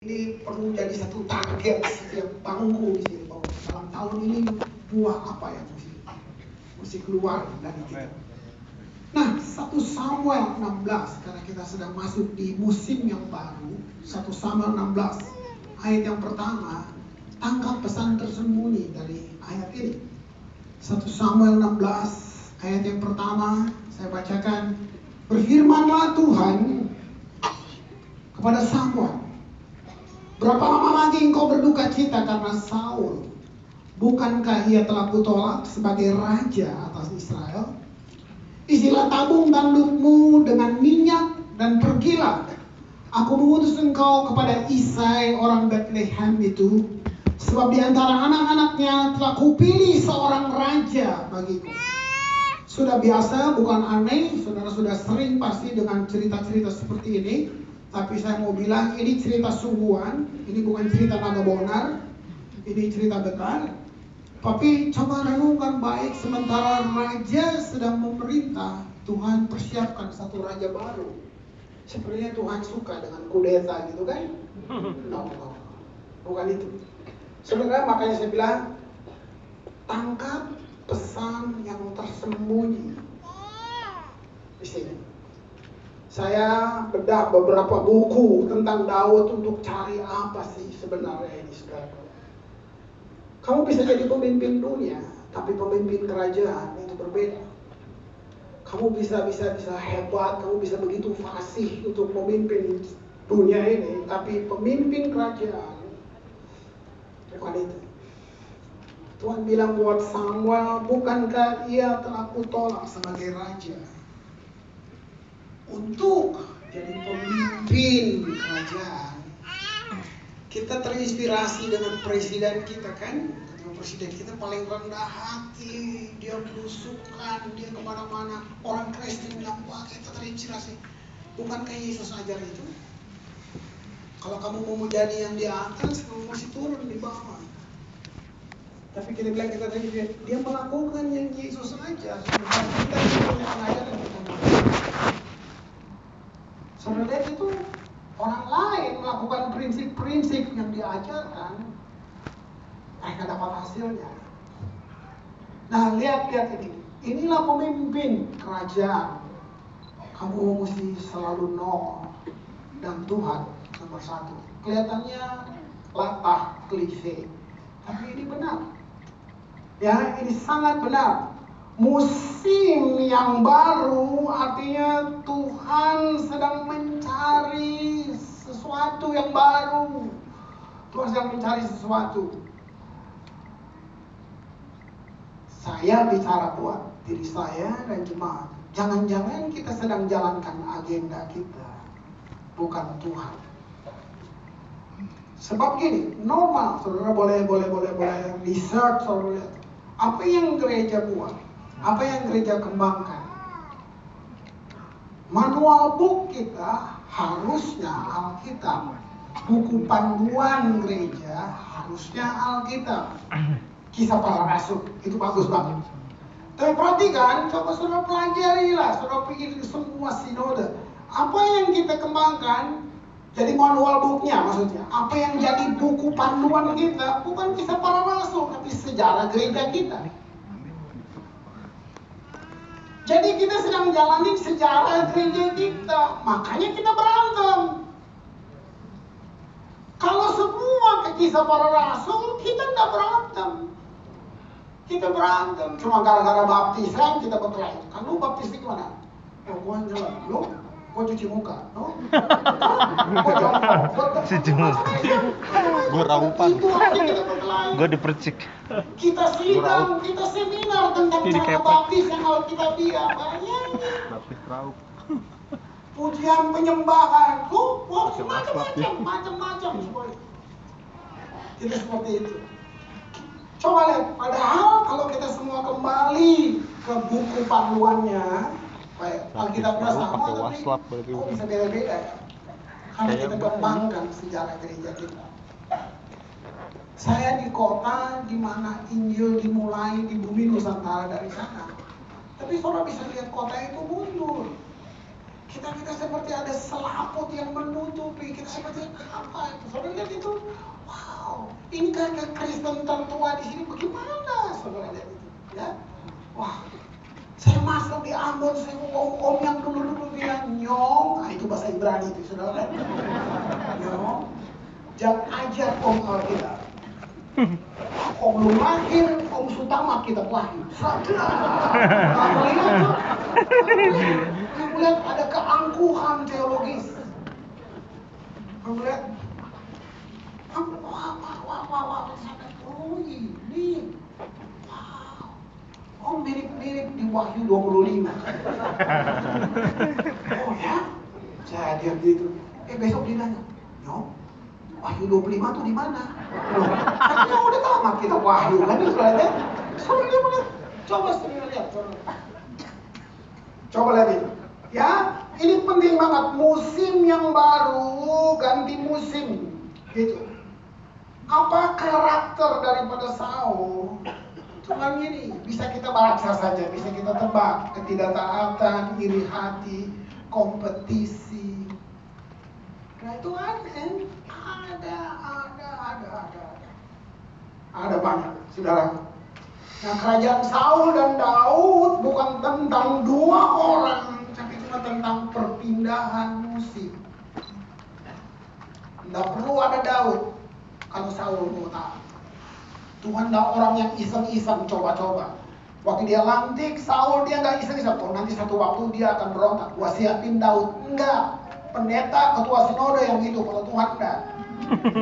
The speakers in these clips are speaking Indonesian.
ini perlu jadi satu target setiap bangku di sini bahwa dalam tahun ini buah apa yang mesti mesti keluar dari kita. Nah, satu Samuel 16 karena kita sedang masuk di musim yang baru, satu Samuel 16 ayat yang pertama tangkap pesan tersembunyi dari ayat ini. Satu Samuel 16 ayat yang pertama saya bacakan berfirmanlah Tuhan kepada Samuel Berapa lama lagi engkau berduka cita karena Saul? Bukankah ia telah kutolak sebagai raja atas Israel? Isilah tabung tandukmu dengan minyak dan pergilah. Aku mengutus engkau kepada Isai orang Bethlehem itu. Sebab di antara anak-anaknya telah kupilih seorang raja bagiku. Sudah biasa, bukan aneh. Saudara sudah sering pasti dengan cerita-cerita seperti ini. Tapi saya mau bilang ini cerita sungguhan, ini bukan cerita naga bonar, ini cerita benar. Tapi coba renungkan baik sementara raja sedang memerintah, Tuhan persiapkan satu raja baru. Sepertinya Tuhan suka dengan kudeta gitu kan? No, no, bukan itu. Sebenarnya makanya saya bilang tangkap pesan yang tersembunyi di sini. Saya bedah beberapa buku tentang Daud untuk cari apa sih sebenarnya ini saudara. Kamu bisa jadi pemimpin dunia, tapi pemimpin kerajaan itu berbeda. Kamu bisa bisa bisa hebat, kamu bisa begitu fasih untuk memimpin dunia ini, tapi pemimpin kerajaan bukan itu. Tuhan bilang buat Samuel, bukankah ia telah kutolak sebagai raja? Untuk jadi pemimpin kerajaan. Kita terinspirasi dengan presiden kita kan, presiden kita paling rendah hati, dia berusukan, dia ke mana-mana. Orang Kristen bilang, wah kita terinspirasi. Bukankah Yesus ajar itu? Kalau kamu mau menjadi yang di atas, kamu masih turun di bawah. Tapi kita bilang kita terinspirasi, dia melakukan yang Yesus ajar. Kita punya pengajaran Saudara itu orang lain melakukan prinsip-prinsip yang diajarkan, mereka dapat hasilnya. Nah, lihat-lihat ini. Inilah pemimpin kerajaan. Kamu mesti selalu nol dan Tuhan nomor satu. Kelihatannya latah klise, tapi ini benar. Ya, ini sangat benar musim yang baru artinya Tuhan sedang mencari sesuatu yang baru. Tuhan sedang mencari sesuatu. Saya bicara buat diri saya dan jemaat. Jangan-jangan kita sedang jalankan agenda kita, bukan Tuhan. Sebab gini, normal, saudara boleh boleh boleh boleh research, saudara apa yang gereja buat apa yang gereja kembangkan? Manual book kita harusnya Alkitab. Buku panduan gereja harusnya Alkitab. Kisah para rasul itu bagus banget. Tapi perhatikan, coba saudara pelajari lah, saudara pikir semua sinode. Apa yang kita kembangkan jadi manual booknya maksudnya. Apa yang jadi buku panduan kita bukan kisah para rasul, tapi sejarah gereja kita. Jadi kita sedang menjalani sejarah gereja kita. Makanya kita berantem. Kalau semua kisah para rasul, kita tidak berantem. Kita berantem. Cuma gara-gara baptisan kita berkelahi. Kan lu baptis di mana? Eh, gua. Lu? Gua cuci muka. No? Gua jongkok. Cuci muka. Gua raupan. Kita. Gue dipercik. Kita sidang, kita seminar tentang Jadi cara baptis yang Alkitabiah. Bayangin. Baptis raup. Pujian penyembahan. Lu, wah, Macam macam-macam, macam-macam. Itu seperti itu. Coba lihat, padahal kalau kita semua kembali ke buku panduannya, baik Alkitab Baptis sama, pakai tapi waslap berarti. kok bisa beda-beda ya? Karena kita kembangkan sejarah gereja kita. Saya di kota di mana Injil dimulai di bumi Nusantara dari sana. Tapi saudara bisa lihat kota itu mundur. Kita kita seperti ada selaput yang menutupi. Kita seperti apa itu? Saudara lihat itu. Wow, ini kakek Kristen tertua di sini bagaimana? Saudara lihat itu, ya. Wah, saya masuk di Ambon, saya om, om yang dulu-dulu bilang nyong, nah itu bahasa Ibrani itu saudara kan? Nyong, jangan ajar om Alkitab. Om belum lahir, om Sutama kita lahir. Kamu lihat? Kamu lihat ada keangkuhan teologis. Kamu lihat? Wah, wah, wah, wah, wah, sampai, oh ini, wow. Oh mirip-mirip di Wahyu 25. oh ya? Saya diam gitu. Eh besok dia nanya, Nyok, Wahyu 25 tuh di mana? Loh, kan ya udah tamat kita Wahyu kan itu lihat ya. Suruh dia melihat. Coba sendiri lihat. Coba. Coba lihat ini. Ya, ini penting banget. Musim yang baru ganti musim. Gitu. Apa karakter daripada Saul? Cuma gini, bisa kita baca saja, bisa kita tebak. Ketidaktaatan, iri hati, kompetisi. Nah itu ada, ada, ada, ada, ada, ada. Ada banyak, saudara. Nah kerajaan Saul dan Daud bukan tentang dua orang, tapi cuma tentang perpindahan musim. Tidak perlu ada Daud kalau Saul mau taat. Tuhan tidak orang yang iseng-iseng coba-coba. Waktu dia lantik, Saul dia nggak iseng-iseng. Oh nanti satu waktu dia akan berontak. Gua siapin Daud. Enggak. Pendeta, ketua sinode yang itu. Kalau Tuhan enggak.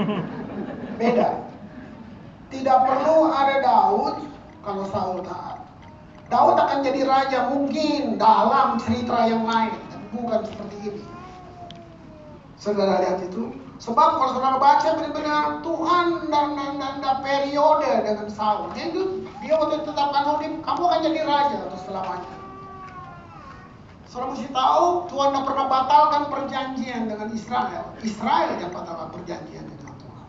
Beda. Tidak perlu ada Daud kalau Saul taat. Daud akan jadi raja mungkin dalam cerita yang lain. Bukan seperti ini. Saudara lihat itu. Sebab kalau saudara baca benar-benar Tuhan dan, dan, dan, dan periode dengan Saul. Dia, itu, dia waktu tetapkan anonim, kamu akan jadi raja untuk selamanya. Saudara mesti tahu Tuhan tidak pernah batalkan perjanjian dengan Israel. Israel yang batalkan perjanjian dengan Tuhan.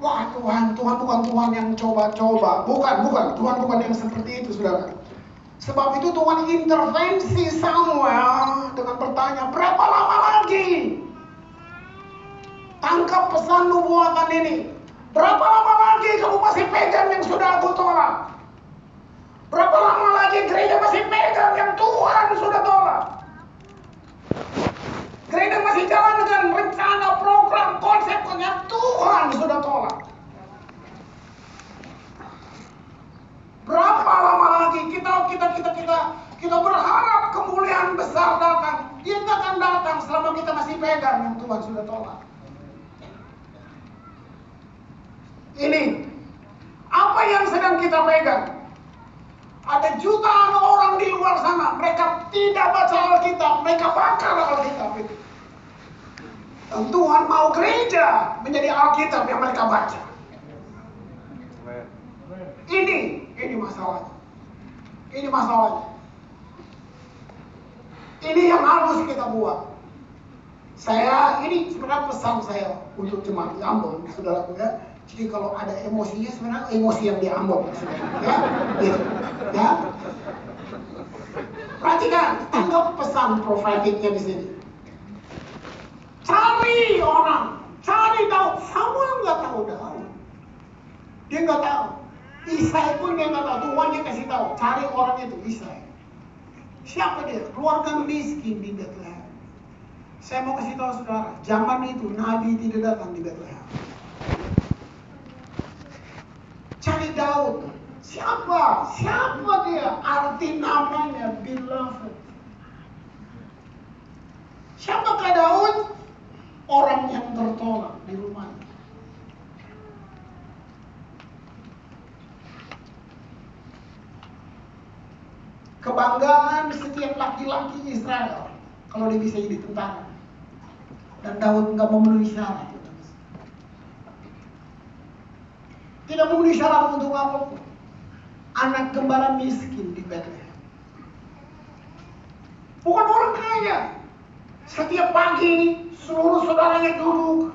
Wah Tuhan, Tuhan bukan Tuhan yang coba-coba. Bukan, bukan. Tuhan bukan yang seperti itu, saudara. Sebab itu Tuhan intervensi Samuel dengan bertanya, berapa lama lagi pesan nubuatan ini. Berapa lama lagi kamu masih pegang yang sudah aku tolak? Berapa lama lagi gereja masih pegang yang Tuhan sudah tolak? Gereja masih jalan dengan rencana, program, konsep yang Tuhan sudah tolak. Berapa lama lagi kita kita kita kita kita berharap kemuliaan besar datang? Dia nggak akan datang selama kita masih pegang yang Tuhan sudah tolak. Ini apa yang sedang kita pegang? Ada jutaan orang di luar sana, mereka tidak baca Alkitab, mereka bakar Alkitab itu. Dan Tuhan mau gereja menjadi Alkitab yang mereka baca. Ini, ini masalahnya. Ini masalahnya. Ini yang harus kita buat. Saya, ini sebenarnya pesan saya untuk jemaat di Ambon, saudaraku ya jadi kalau ada emosinya sebenarnya emosi yang diambil ya, gitu, ya. Perhatikan, tanggap pesan profetiknya di sini. Cari orang, cari tahu. Samuel nggak tahu Daud. Dia nggak tahu. Isai pun dia nggak tahu. Tuhan dia kasih tahu. Cari orang itu Isai. Siapa dia? Keluarga miskin di Bethlehem. Saya mau kasih tahu saudara, zaman itu Nabi tidak datang di Bethlehem. Cari Daud. Siapa? Siapa dia? Arti namanya beloved. Siapakah Daud? Orang yang tertolak di rumahnya. Kebanggaan setiap laki-laki Israel kalau dia bisa jadi tentara. Dan Daud nggak memenuhi syarat. Tidak memenuhi syarat untuk apa? Anak gembala miskin di Bethlehem. Bukan orang kaya. Setiap pagi seluruh saudaranya duduk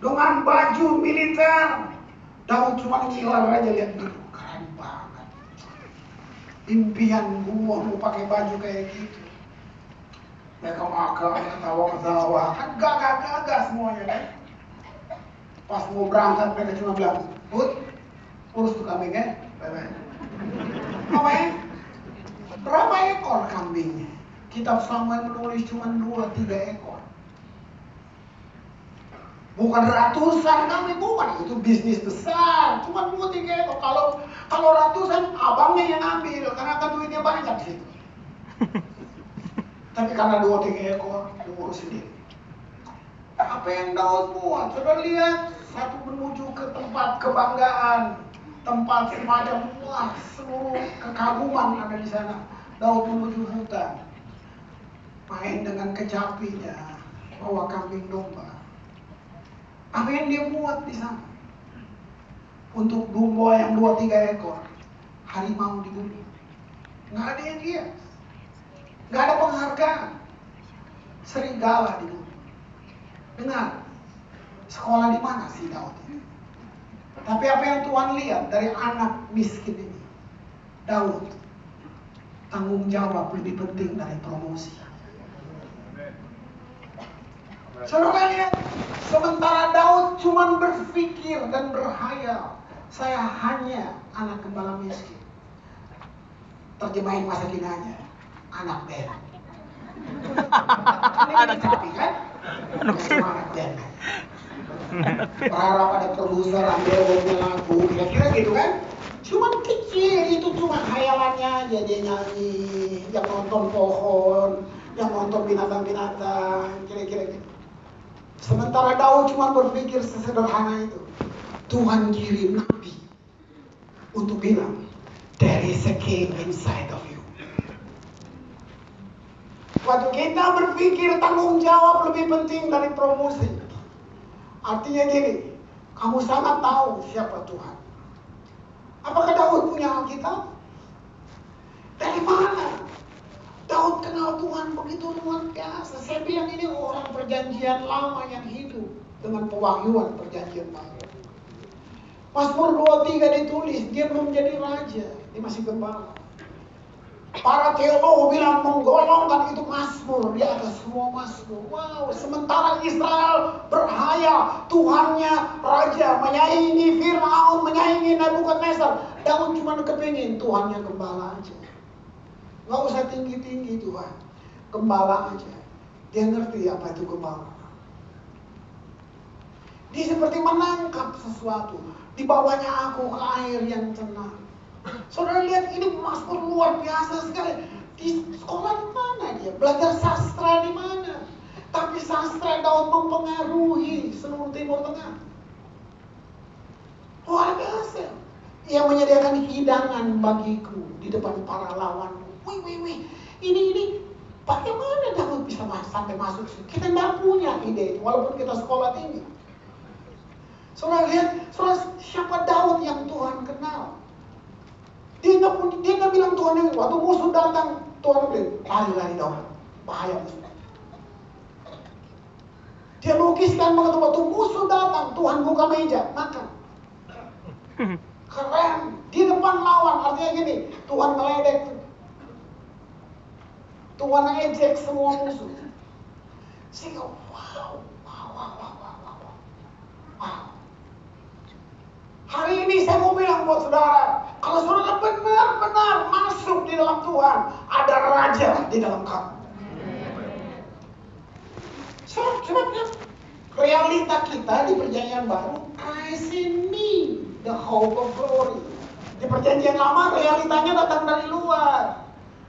dengan baju militer. Daud cuma ngiler aja lihat gitu. Keren banget. Impian gua mau pakai baju kayak gitu. Mereka makan, ketawa-ketawa, kan gagah-gagah semuanya kan. Pas mau berangkat mereka cuma bilang, Bud, urus tuh kambingnya, ya? Berapa ekor kambingnya? Kitab Samuel menulis cuma dua tiga ekor. Bukan ratusan kami, bukan itu bisnis besar, cuma dua tiga ekor. Kalau kalau ratusan abangnya yang ambil karena kan duitnya banyak situ. Tapi karena dua tiga ekor, diurus sendiri. Apa yang Daud buat? Sudah lihat satu menuju ke tempat kebanggaan, tempat semacam wah seluruh kekaguman ada di sana. Daud menuju hutan, main dengan kecapinya, bawa kambing domba. Apa yang dia buat di sana? Untuk domba yang dua tiga ekor, harimau dibunuh. Nggak ada yang dia. Nggak ada penghargaan. Serigala dibunuh. Dengar, sekolah di mana sih Daud ini? Tapi apa yang Tuhan lihat dari anak miskin ini? Daud, tanggung jawab lebih penting dari promosi. Saudara lihat, sementara Daud cuma berpikir dan berhayal, saya hanya anak gembala miskin. Terjemahin masa kini aja, anak band. Ini tapi kan? Cuma anak band. Berharap ada produser ambil buatnya lagu, kira-kira gitu kan? Cuma kecil, itu cuma hayalannya aja dia nyanyi, yang nonton pohon, yang nonton binatang-binatang, kira-kira gitu. Sementara Daud cuma berpikir sesederhana itu. Tuhan kirim nabi untuk bilang, there is a king inside of you. Waktu kita berpikir tanggung jawab lebih penting dari promosi. Artinya gini, kamu sangat tahu siapa Tuhan. Apakah Daud punya Alkitab? Dari mana? Daud kenal Tuhan begitu luar biasa. Saya bilang ini orang perjanjian lama yang hidup dengan pewahyuan perjanjian baru. Mazmur 23 ditulis, dia belum jadi raja, dia masih gembala. Para teolog bilang menggolongkan itu Mazmur di atas semua Mazmur. Wow, sementara Israel berhayal Tuhannya raja, menyaingi Firaun, menyaingi Nebukadnezar. Daud cuma kepingin Tuhannya gembala aja. Nggak usah tinggi-tinggi Tuhan. Gembala aja. Dia ngerti apa itu gembala. Dia seperti menangkap sesuatu. Dibawanya aku ke air yang tenang. Saudara lihat ini Mazmur luar biasa sekali. Di sekolah di mana dia? Belajar sastra di mana? Tapi sastra Daud mempengaruhi seluruh Timur Tengah. Luar biasa. Ia menyediakan hidangan bagiku di depan para lawanku. Wih, wih, wih. Ini, ini, bagaimana Daud bisa sampai masuk? Kita nggak punya ide walaupun kita sekolah tinggi. Saudara lihat, saudara siapa Daud yang Tuhan kenal? Dia nggak dia nggak bilang Tuhan yang waktu musuh datang Tuhan bilang lari lari Daud, bahaya musuh. Dia lukiskan banget waktu musuh datang Tuhan buka meja makan. Keren di depan lawan artinya gini Tuhan meledek Tuhan ejek semua musuh. Sehingga wow, wow, wow, wow, wow, wow, wow. Hari ini saya mau bilang buat saudara, kalau saudara benar-benar masuk di dalam Tuhan, ada raja di dalam kamu. Sebabnya realita kita di perjanjian baru, Christ in me, the hope of glory. Di perjanjian lama realitanya datang dari luar.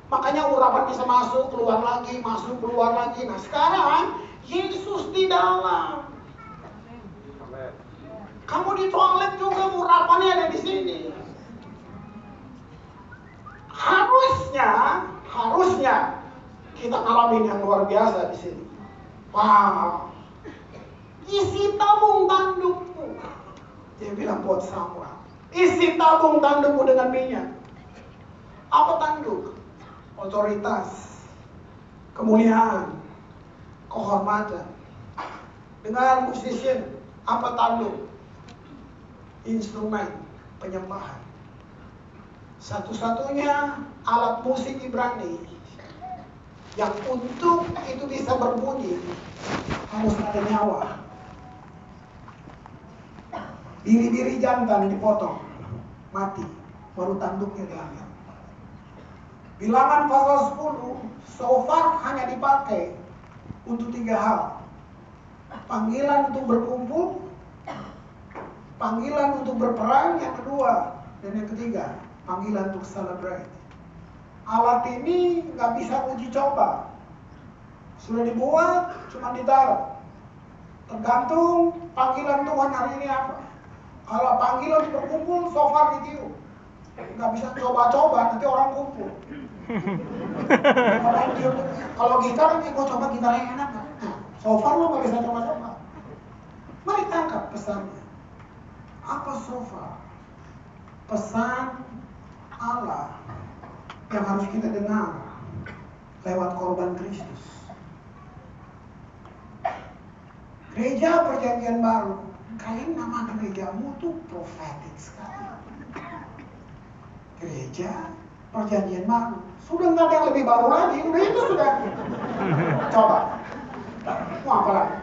Makanya urapan bisa masuk, keluar lagi, masuk, keluar lagi. Nah sekarang Yesus di dalam. Kamu di toilet juga urapannya ada di sini. Harusnya, harusnya kita ngalamin yang luar biasa di sini. Wow. Isi tabung tandukmu. Dia bilang buat Samuel. Isi tabung tandukmu dengan minyak. Apa tanduk? Otoritas. Kemuliaan. Kehormatan. Dengar musician. Apa tanduk? Instrumen penyembahan. Satu-satunya alat musik Ibrani Yang untuk itu bisa berbunyi harus ada nyawa. Biri-biri jantan dipotong, mati, baru tanduknya diambil. Bilangan pasal 10, sofar hanya dipakai untuk tiga hal. Panggilan untuk berkumpul, panggilan untuk berperang yang kedua, dan yang ketiga, panggilan untuk celebrate. Alat ini nggak bisa uji coba. Sudah dibuat, cuma ditaruh. Tergantung panggilan Tuhan hari ini apa. Kalau panggilan berkumpul, so far ditiup. Nggak bisa coba-coba, nanti orang kumpul. Kalau gitar, ini gue coba gitar yang enak nggak? So far lo nggak bisa coba-coba. Mari tangkap pesannya. Apa so far? Pesan Allah yang harus kita dengar lewat korban Kristus. Gereja perjanjian baru, kalian nama gerejamu tuh profetik sekali. Gereja perjanjian baru, sudah nggak ada yang lebih baru lagi, udah itu sudah. Coba, mau apa lagi?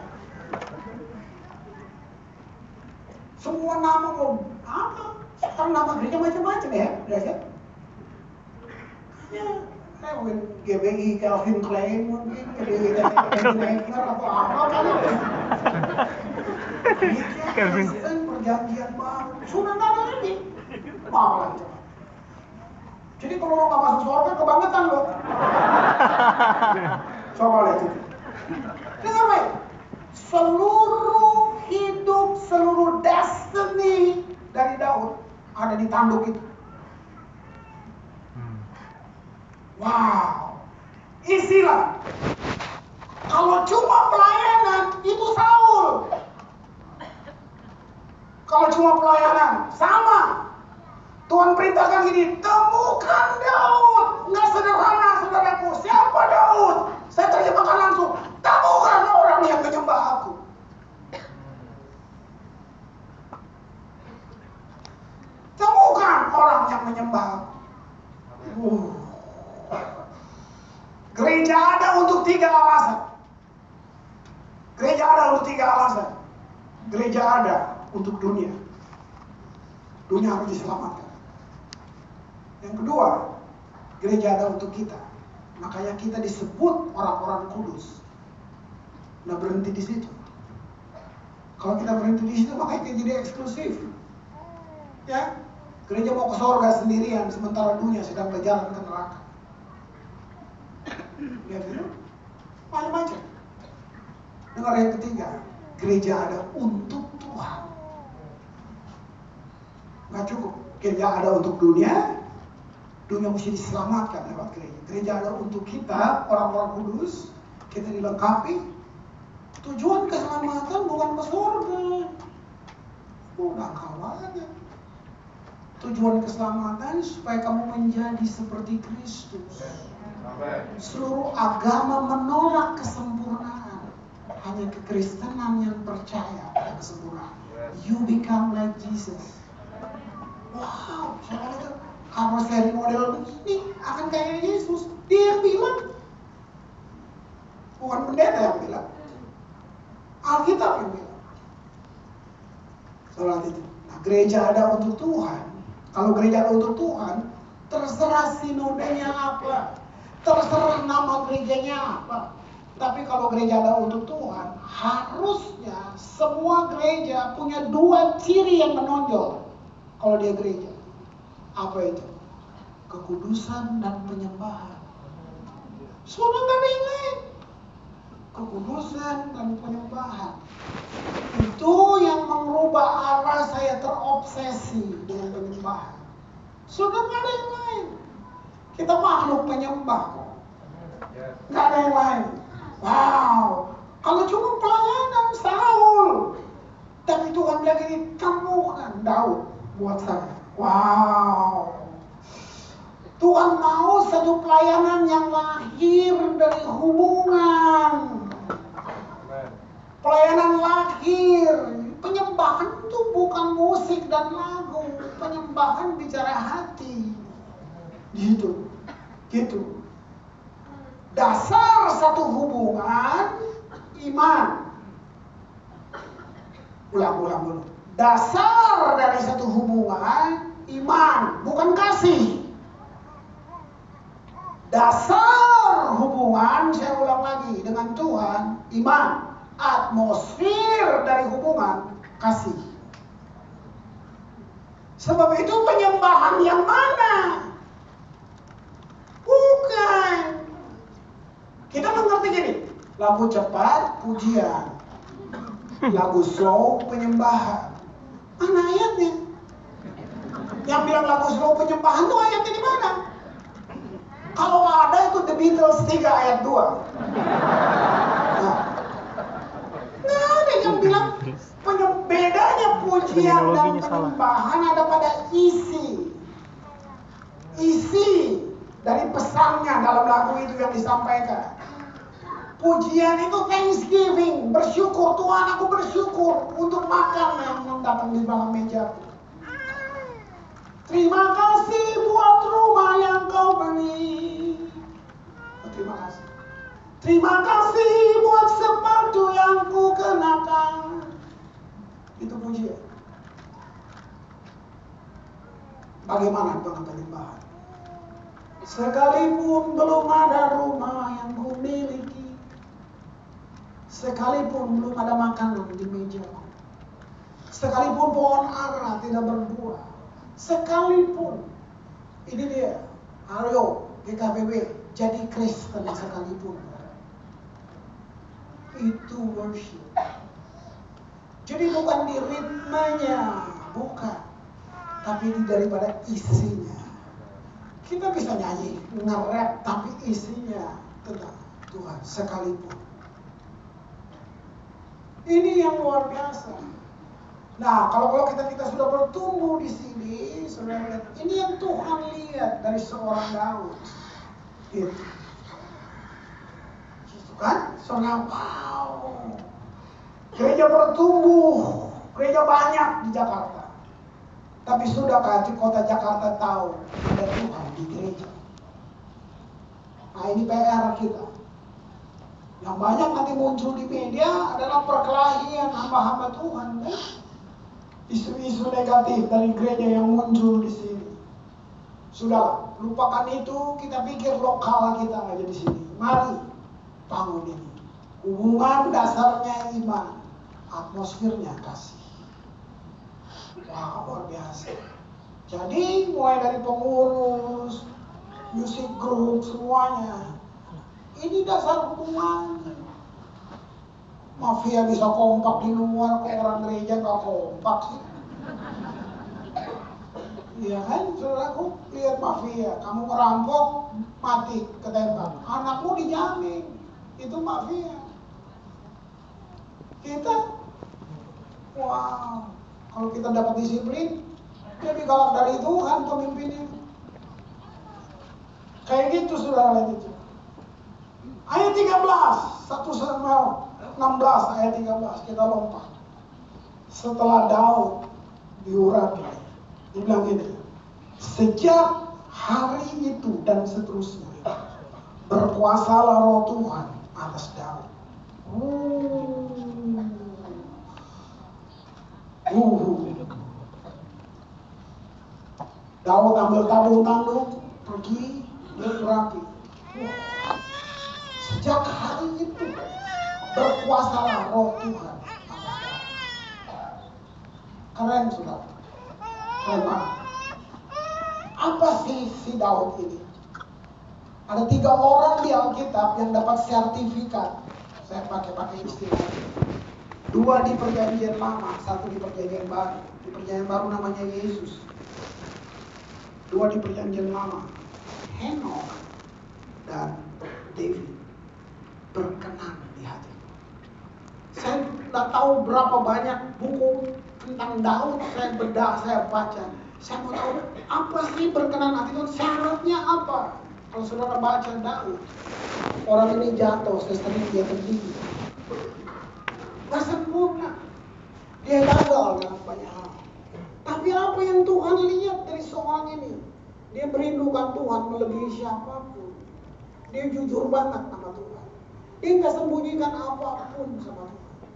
Semua nama mau apa? Sekarang nama gereja macam-macam ya, gereja. Ya, mungkin GBI Calvin Klein mungkin, GBI Wagner atau apa kali. Kristen perjanjian baru, sudah nggak ada lagi. Mau lagi? Jadi kalau lo nggak masuk surga kebangetan lo. Coba lihat itu. Dengar baik. Seluruh hidup, seluruh destiny dari Daud ada di tanduk itu. Wow. Isilah. Kalau cuma pelayanan itu Saul. Kalau cuma pelayanan sama. Tuhan perintahkan gini, temukan Daud. Nggak sederhana, saudaraku. Siapa Daud? Saya terjemahkan langsung. Temukan orang yang menyembah aku. Temukan orang yang menyembah. Uh. Gereja ada untuk tiga alasan. Gereja ada untuk tiga alasan. Gereja ada untuk dunia. Dunia harus diselamatkan. Yang kedua, gereja ada untuk kita. Makanya kita disebut orang-orang kudus. Nah berhenti di situ. Kalau kita berhenti di situ, makanya kita jadi eksklusif. Ya, gereja mau ke sorga sendirian, sementara dunia sedang berjalan ke neraka. Lihat itu, macam-macam. Dengar yang ketiga, gereja ada untuk Tuhan. Nggak cukup, gereja ada untuk dunia, dunia mesti diselamatkan lewat gereja. Gereja ada untuk kita, orang-orang kudus, kita dilengkapi. Tujuan keselamatan bukan ke surga. Udah kawannya. Tujuan keselamatan supaya kamu menjadi seperti Kristus. Seluruh agama menolak kesempurnaan. Hanya kekristenan yang percaya pada kesempurnaan. You become like Jesus. Wow, soalnya itu kalau seri model begini akan kayak Yesus. Dia yang bilang. Bukan pendeta yang bilang. Alkitab yang bilang. Soal itu. Nah, gereja ada untuk Tuhan. Kalau gereja untuk Tuhan, terserah sinodenya apa. Terserah nama gerejanya apa. Tapi kalau gereja ada untuk Tuhan, harusnya semua gereja punya dua ciri yang menonjol kalau dia gereja. Apa itu? Kekudusan dan penyembahan. Sudah nggak ada yang lain. Kekudusan dan penyembahan. Itu yang mengubah arah saya terobsesi dengan penyembahan. Sudah nggak ada yang lain. Kita makhluk penyembah kok. Nggak ada yang lain. Wow. Kalau cuma pelayanan Saul. Tapi Tuhan bilang ini temukan Daud buat saya. Wow. Tuhan mau satu pelayanan yang lahir dari hubungan. Pelayanan lahir. Penyembahan itu bukan musik dan lagu. Penyembahan bicara hati. Gitu. Gitu. dasar satu hubungan iman. Ulang-ulang dulu. Dasar dari satu hubungan iman, bukan kasih. Dasar hubungan, saya ulang lagi, dengan Tuhan, iman. Atmosfer dari hubungan, kasih. Sebab itu penyembahan yang mana? Bukan. Kita mengerti gini, lagu cepat, pujian. Lagu slow, penyembahan. Mana ayatnya? Yang bilang lagu slow penyembahan itu ayatnya di mana? Kalau ada itu The Beatles 3 ayat 2. Nah, nggak ada yang bilang penyem- bedanya pujian dan penyembahan ada pada isi. Isi dari pesannya dalam lagu itu yang disampaikan. Pujian itu thanksgiving, bersyukur Tuhan aku bersyukur untuk makan yang datang di dalam meja. Terima kasih buat rumah yang kau beri. Terima kasih. Buat sepatu yang ku kenakan. Itu pujian. Bagaimana dengan penyembahan? Sekalipun belum ada rumah yang ku miliki, sekalipun belum ada makanan di mejaku, sekalipun pohon ara tidak berbuah, sekalipun ini dia Aryo GKPB jadi Kristen sekalipun itu worship. Jadi bukan di ritmenya bukan. Tapi daripada isinya. Kita bisa nyanyi nge-rap tapi isinya tentang Tuhan sekalipun. Ini yang luar biasa. Nah, kalau kalau kita kita sudah bertumbuh di sini, saudara ini yang Tuhan lihat dari seorang Daud. Gitu. Kan? Soalnya wow. Gereja bertumbuh, gereja banyak di Jakarta. Tapi sudahkah di kota Jakarta tahu ada Tuhan di gereja? Nah ini PR kita. Yang banyak nanti muncul di media adalah perkelahian hamba-hamba Tuhan. Kan? isu-isu negatif dari gereja yang muncul di sini. Sudah, lupakan itu, kita pikir lokal kita aja di sini. Mari ini. Hubungan dasarnya iman, atmosfernya kasih. Wah, luar biasa. Jadi mulai dari pengurus, music group, semuanya. Ini dasar hubungan. Mafia bisa kompak di luar, kok orang gereja nggak kompak sih? Iya kan, saudaraku, lihat mafia, kamu merampok, mati, ketembak. Anakmu dijamin, itu mafia. Kita, wow, kalau kita dapat disiplin, lebih galak dari Tuhan pemimpinnya. Kayak gitu saudara lihat itu. Ayat 13, 1 Samuel 16 ayat 13 kita lompat. Setelah Daud diurapi, dibilang gini, sejak hari itu dan seterusnya berkuasalah roh Tuhan atas Daud. Uh. Uh. Daud ambil tabung tanduk, pergi, urapi. Wah. Sejak hari itu berkuasalah roh Tuhan atas Daud. Keren sudah. Keren banget. Apa sih si Daud ini? Ada tiga orang di Alkitab yang dapat sertifikat. Saya pakai pakai istilah. Dua di perjanjian lama, satu di perjanjian baru. Di perjanjian baru namanya Yesus. Dua di perjanjian lama. Henok dan David berkenan di hati. Saya tidak tahu berapa banyak buku tentang Daud saya bedah, saya baca. Saya mau tahu apa sih berkenan hati Tuhan, syaratnya apa? Kalau saudara baca Daud, orang ini jatuh, sesering dia berdiri. Gak sempurna. Dia gagal dalam banyak hal. Tapi apa yang Tuhan lihat dari seorang ini? Dia merindukan Tuhan melebihi siapa pun. Dia jujur banget sama Tuhan. Dia nggak sembunyikan apa pun sama Tuhan.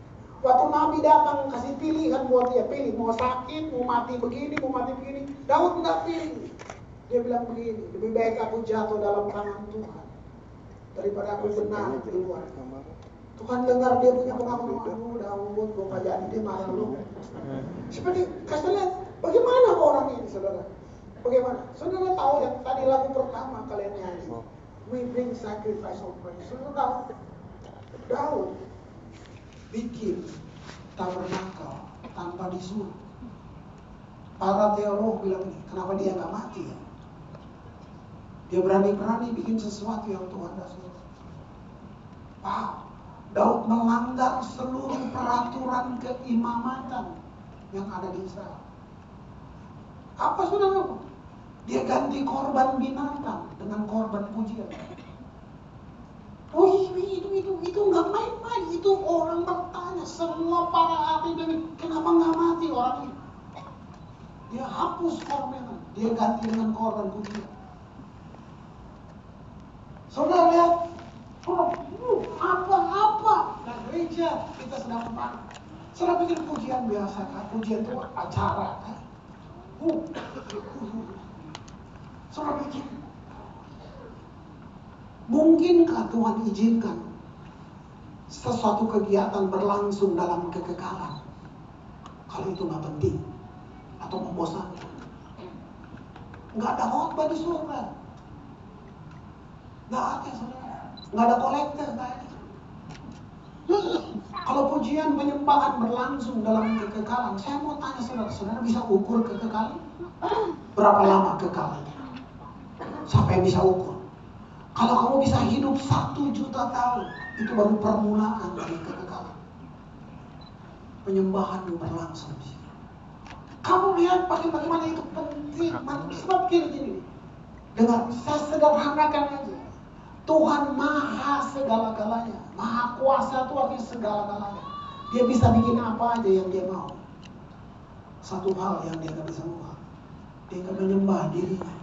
Waktu Nabi datang kasih pilihan buat dia pilih mau sakit, mau mati begini, mau mati begini. Daud nggak pilih. Dia bilang begini, lebih baik aku jatuh dalam tangan Tuhan daripada aku benar di luar. Tuhan dengar dia punya pengakuan, aduh Daud, gue jadi dia marah lu. Seperti kasih lihat, bagaimana orang ini saudara? Bagaimana? Saudara tahu yang tadi lagu pertama kalian nyanyi. We bring sacrifice of praise. Saudara tahu? Daud bikin tabernakel tanpa disuruh. Para teolog bilang ini, kenapa dia nggak mati ya? Dia berani-berani bikin sesuatu yang Tuhan tidak suruh. Wow, Daud melanggar seluruh peraturan keimamatan yang ada di Israel. Apa saudara? Dia ganti korban binatang dengan korban pujian. Itu itu itu itu nggak main-main. Itu orang bertanya semua para ahli dari kenapa nggak mati orang ini? Dia hapus korban, dia ganti dengan korban pujian. Saudara lihat, oh, uh, apa-apa dan gereja kita sedang membangun. Saudara pikir pujian biasa kan? Pujian itu acara kan? Uh, Saudara pikir, mungkinkah Tuhan izinkan sesuatu kegiatan berlangsung dalam kekekalan? Kalau itu nggak penting atau membosankan. Nggak ada khotbah di surga. Nggak ada saudara. Nggak ada kolektor, nggak ada. Kalau pujian penyembahan berlangsung dalam kekekalan, saya mau tanya saudara, saudara bisa ukur kekekalan? Berapa lama kekalannya? Yang bisa ukur? Kalau kamu bisa hidup satu juta tahun, itu baru permulaan dari kekekalan. Penyembahan berlangsung di sini. Kamu lihat bagaimana itu penting. Sebab gini gini. Dengar, saya sederhanakan aja. Tuhan maha segala-galanya. Maha kuasa itu artinya segala-galanya. Dia bisa bikin apa aja yang dia mau. Satu hal yang dia nggak bisa buat. Dia nggak menyembah dirinya.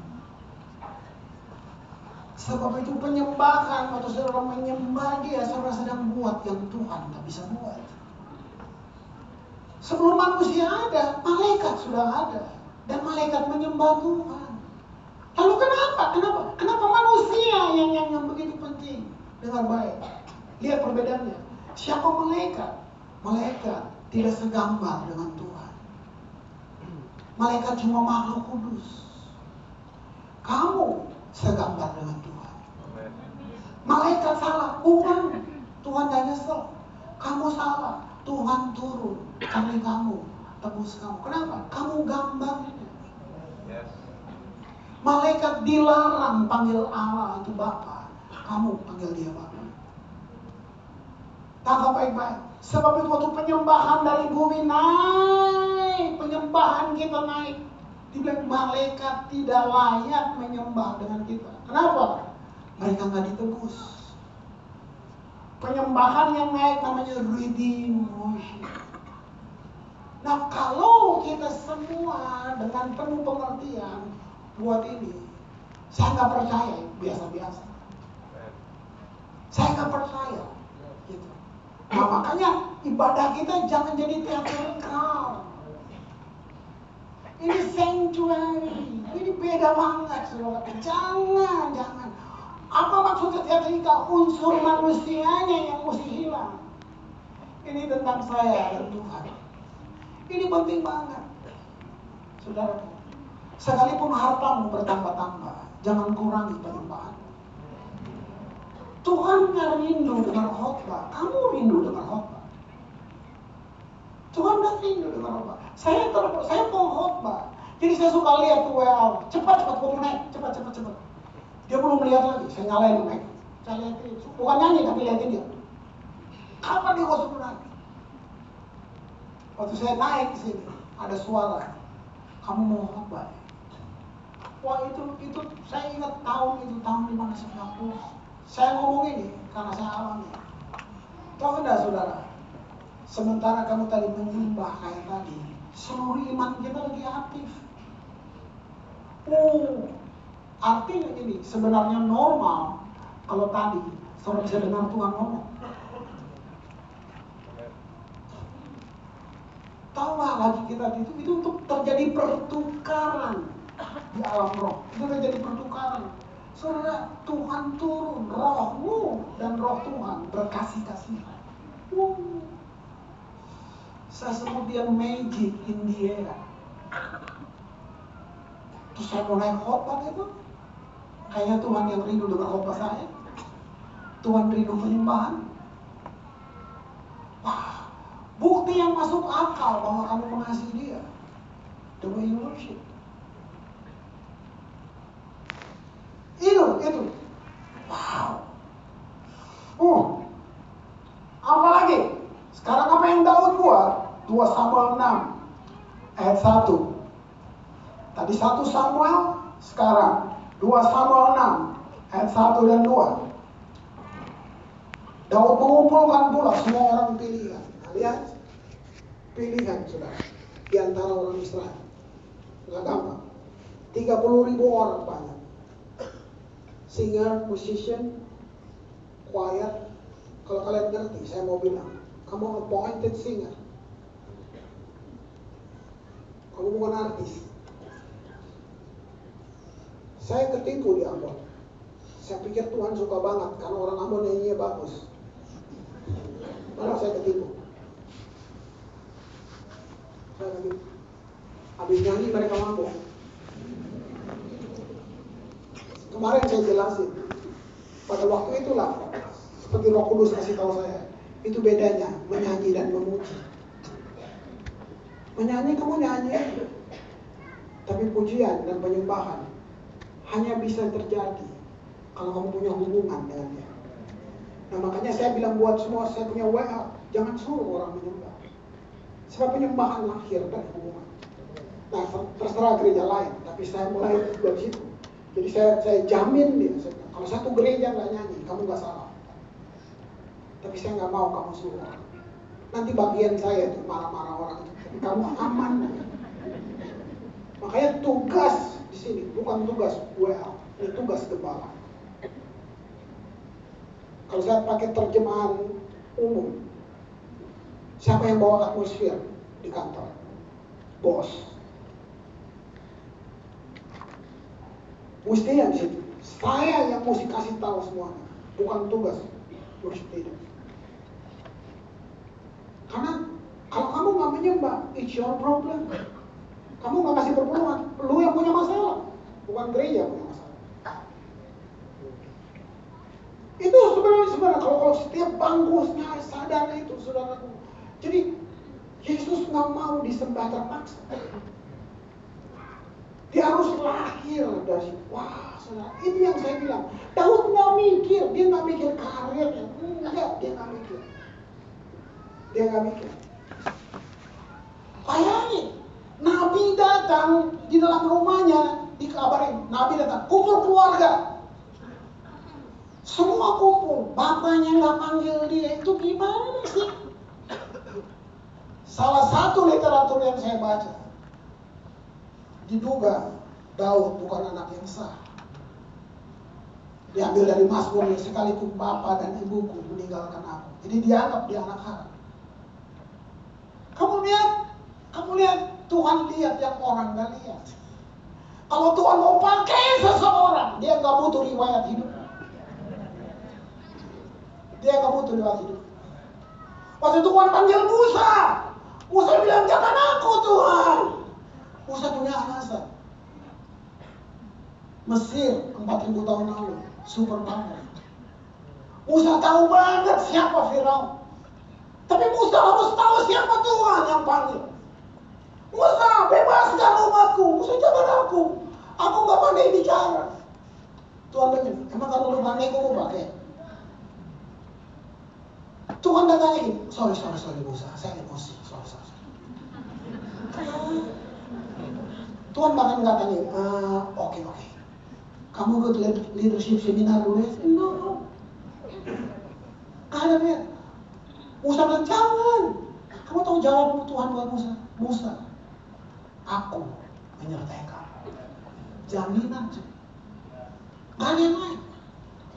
Sebab itu penyembahan atau saudara menyembah dia, saudara sedang buat yang Tuhan nggak bisa buat. Sebelum manusia ada, malaikat sudah ada. Dan malaikat menyembah Tuhan. Lalu kenapa? Kenapa? Kenapa manusia yang yang, yang begitu penting? Dengar baik. Lihat perbedaannya. Siapa malaikat? Malaikat tidak segambar dengan Tuhan. Malaikat cuma makhluk kudus. Kamu segambar dengan Tuhan. Malaikat salah, bukan. Tuhan gak nyesel. Kamu salah, Tuhan turun karena kamu, tebus kamu. Kenapa? Kamu gambarnya. Malaikat dilarang panggil Allah itu Bapa. Kamu panggil dia Bapa. Tangkap baik-baik. Sebab itu waktu penyembahan dari bumi naik, penyembahan kita naik. Dibilang malaikat tidak layak menyembah dengan kita. Kenapa? Mereka nggak ditebus. Penyembahan yang naik namanya redeem. Nah kalau kita semua dengan penuh pengertian buat ini, saya nggak percaya biasa-biasa. Saya nggak percaya. Gitu. Nah makanya ibadah kita jangan jadi teatrikal. Ini sanctuary, ini beda banget saudara. Jangan, jangan. Apa maksudnya teatrikal? Unsur manusianya yang mesti hilang. Ini tentang saya dan Tuhan. Ini penting banget. Saudara, sekalipun hartamu bertambah-tambah, jangan kurangi penyembahan. Tuhan gak rindu dengan khotbah, kamu rindu dengan khotbah. Tuhan gak rindu dengan khotbah. Saya ter, saya mau khotbah. Jadi saya suka lihat tuh cepat cepat gue naik, cepat cepat cepat. Dia belum melihat lagi, saya nyalain naik. Saya bukan nyanyi tapi lihatin dia. Kapan dia suruh naik? Waktu saya naik ke sini, ada suara, kamu mau khotbah? Wah itu itu saya ingat tahun itu tahun 1990. Saya ngomong ini karena saya alami. Tahu enggak saudara? Sementara kamu tadi menyembah kayak tadi, seluruh iman kita lagi aktif. Oh, artinya ini sebenarnya normal Kalau tadi, saudara bisa dengar Tuhan ngomong. Tahu lagi kita itu, itu untuk terjadi pertukaran di alam roh. Itu terjadi pertukaran. Saudara, Tuhan turun, rohmu dan roh Tuhan berkasih-kasihan. Wow. Saya sebut dia magic in the. Terus saya mau naik khotbah itu, kayaknya Tuhan yang rindu dengan khotbah saya. Tuhan rindu penyembahan. Wah, bukti yang masuk akal bahwa kamu mengasihi dia. The way you worship. Itu. Wow. Oh. Apa lagi? Sekarang apa yang Daud buat? 2 Samuel 6 ayat 1. Tadi 1 Samuel, sekarang 2 Samuel 6 ayat 1 dan 2. Daud mengumpulkan pula semua orang pilihan. Lihat pilihan sudah di antara orang Israel. Nggak gampang. 30 ribu orang banyak. Singer, musician, choir. Kalau kalian ngerti, saya mau bilang, kamu appointed singer. Kamu bukan artis. Saya ketipu di Ambon. Saya pikir Tuhan suka banget karena orang Ambon nyanyinya bagus. Malah saya ketipu. Saya ketipu. Habis nyanyi mereka mabuk. Kemarin saya jelasin. Pada waktu itulah seperti Roh Kudus kasih tahu saya, itu bedanya menyanyi dan memuji. Menyanyi kamu nyanyi, tapi pujian dan penyembahan hanya bisa terjadi kalau kamu punya hubungan dengan dia. Nah makanya saya bilang buat semua saya punya WA, jangan suruh orang menyembah. Sebab penyembahan lahir dari hubungan. Nah terserah gereja lain, tapi saya mulai dari situ. Jadi saya saya jamin dia, saya, kalau satu gereja nggak nyanyi, kamu nggak salah. Tapi saya nggak mau kamu suruh. Nanti bagian saya itu marah-marah orang itu. Kamu aman. Makanya tugas di sini bukan tugas WA, ini tugas gembala. Kalau saya pakai terjemahan umum, siapa yang bawa atmosfer di kantor? Bos. Mesti yang situ. Saya yang mesti kasih tahu semuanya, bukan tugas leader. Karena kalau kamu nggak menyembah, it's your problem. Kamu nggak kasih perpuluhan, lu yang punya masalah, bukan gereja punya masalah. Itu sebenarnya sebenarnya kalau, kalau setiap bangkusnya sadar itu saudaraku. Jadi Yesus nggak mau disembah terpaksa. Dia harus lahir dari wah saudara. Ini yang saya bilang. Daud nggak mikir, dia nggak mikir karirnya, enggak dia nggak mikir. Dia nggak mikir. Bayangin, Nabi datang di dalam rumahnya dikabarin, Nabi datang kumpul keluarga. Semua kumpul, bapaknya nggak panggil dia, itu gimana sih? Salah satu literatur yang saya baca, diduga Daud bukan anak yang sah. Diambil dari Mazmur sekalipun bapak dan ibuku meninggalkan aku. Jadi dianggap dia anak haram. Kamu lihat, kamu lihat Tuhan lihat yang orang nggak lihat. Kalau Tuhan mau pakai seseorang, dia nggak butuh riwayat hidup. Dia nggak butuh riwayat hidup. Waktu Tuhan panggil Musa, Musa bilang jangan aku Tuhan. Musa punya alasan. Mesir 4000 tahun lalu, super power. Musa tahu banget siapa Firaun. Tapi Musa harus tahu siapa Tuhan yang panggil. Musa, bebaskan umatku. Musa, jangan aku. Aku gak pandai bicara. Tuhan bilang, emang kalau lu pandai kok pakai? Tuhan datang lagi. Sorry, sorry, sorry Musa. Saya emosi. Sorry, sorry. sorry. Tuhan bahkan katanya, uh, oke okay, oke. Okay. Kamu ikut leadership seminar dulu ya? No. Ada ya. Musa bilang, jangan. Kamu tahu jawab Tuhan buat Musa? Musa, aku menyertai kamu. Jaminan. Gak ada yang lain.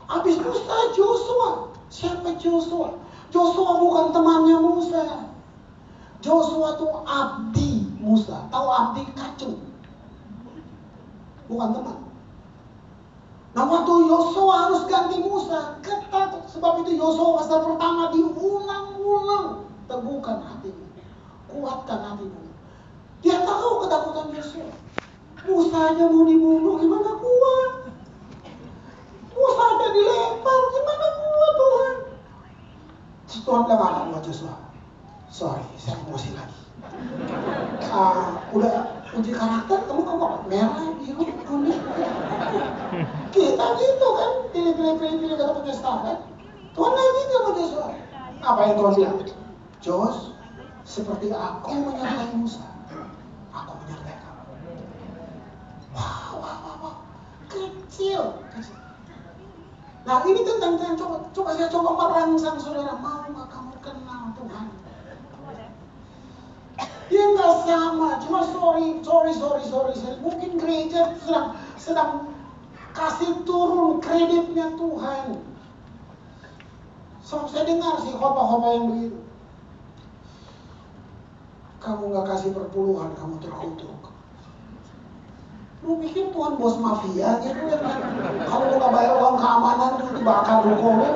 Habis Musa, Joshua. Siapa Joshua? Joshua bukan temannya Musa. Joshua tuh abdi Musa. Tahu abdi kacung? Bukan teman. Nah waktu Yosua harus ganti Musa, ketat. Sebab itu Yosua pasal pertama diulang-ulang. Teguhkan hatimu. Kuatkan hatimu. Dia tahu ketakutan Yosua. Musa aja mau dibunuh, gimana kuat? Musa aja dilempar, gimana kuat Tuhan? Tuhan bilang, Joshua. Sorry, saya emosi lagi. Uh, udah uji karakter, kamu kamu merah, biru, kuning. Kita gitu kan, pilih-pilih, pilih kata punya kan. Tuhan lagi gitu sama Joshua. Apa yang Tuhan bilang? Jos, seperti aku menyertai Musa, aku menyertai kamu. Wow, wow, wow, wow. Kecil, kecil. Nah ini tentang, tentang coba, coba saya coba merangsang saudara, mau nggak kamu kenal? Dia nggak sama, cuma sorry, sorry, sorry, sorry, sorry. Mungkin gereja sedang sedang kasih turun kreditnya Tuhan. So, saya dengar sih khotbah-khotbah yang begitu. Kamu nggak kasih perpuluhan, kamu terkutuk. Lu pikir Tuhan bos mafia gitu ya? Kalau lu nggak bayar uang keamanan tuh dibakar ruko lu.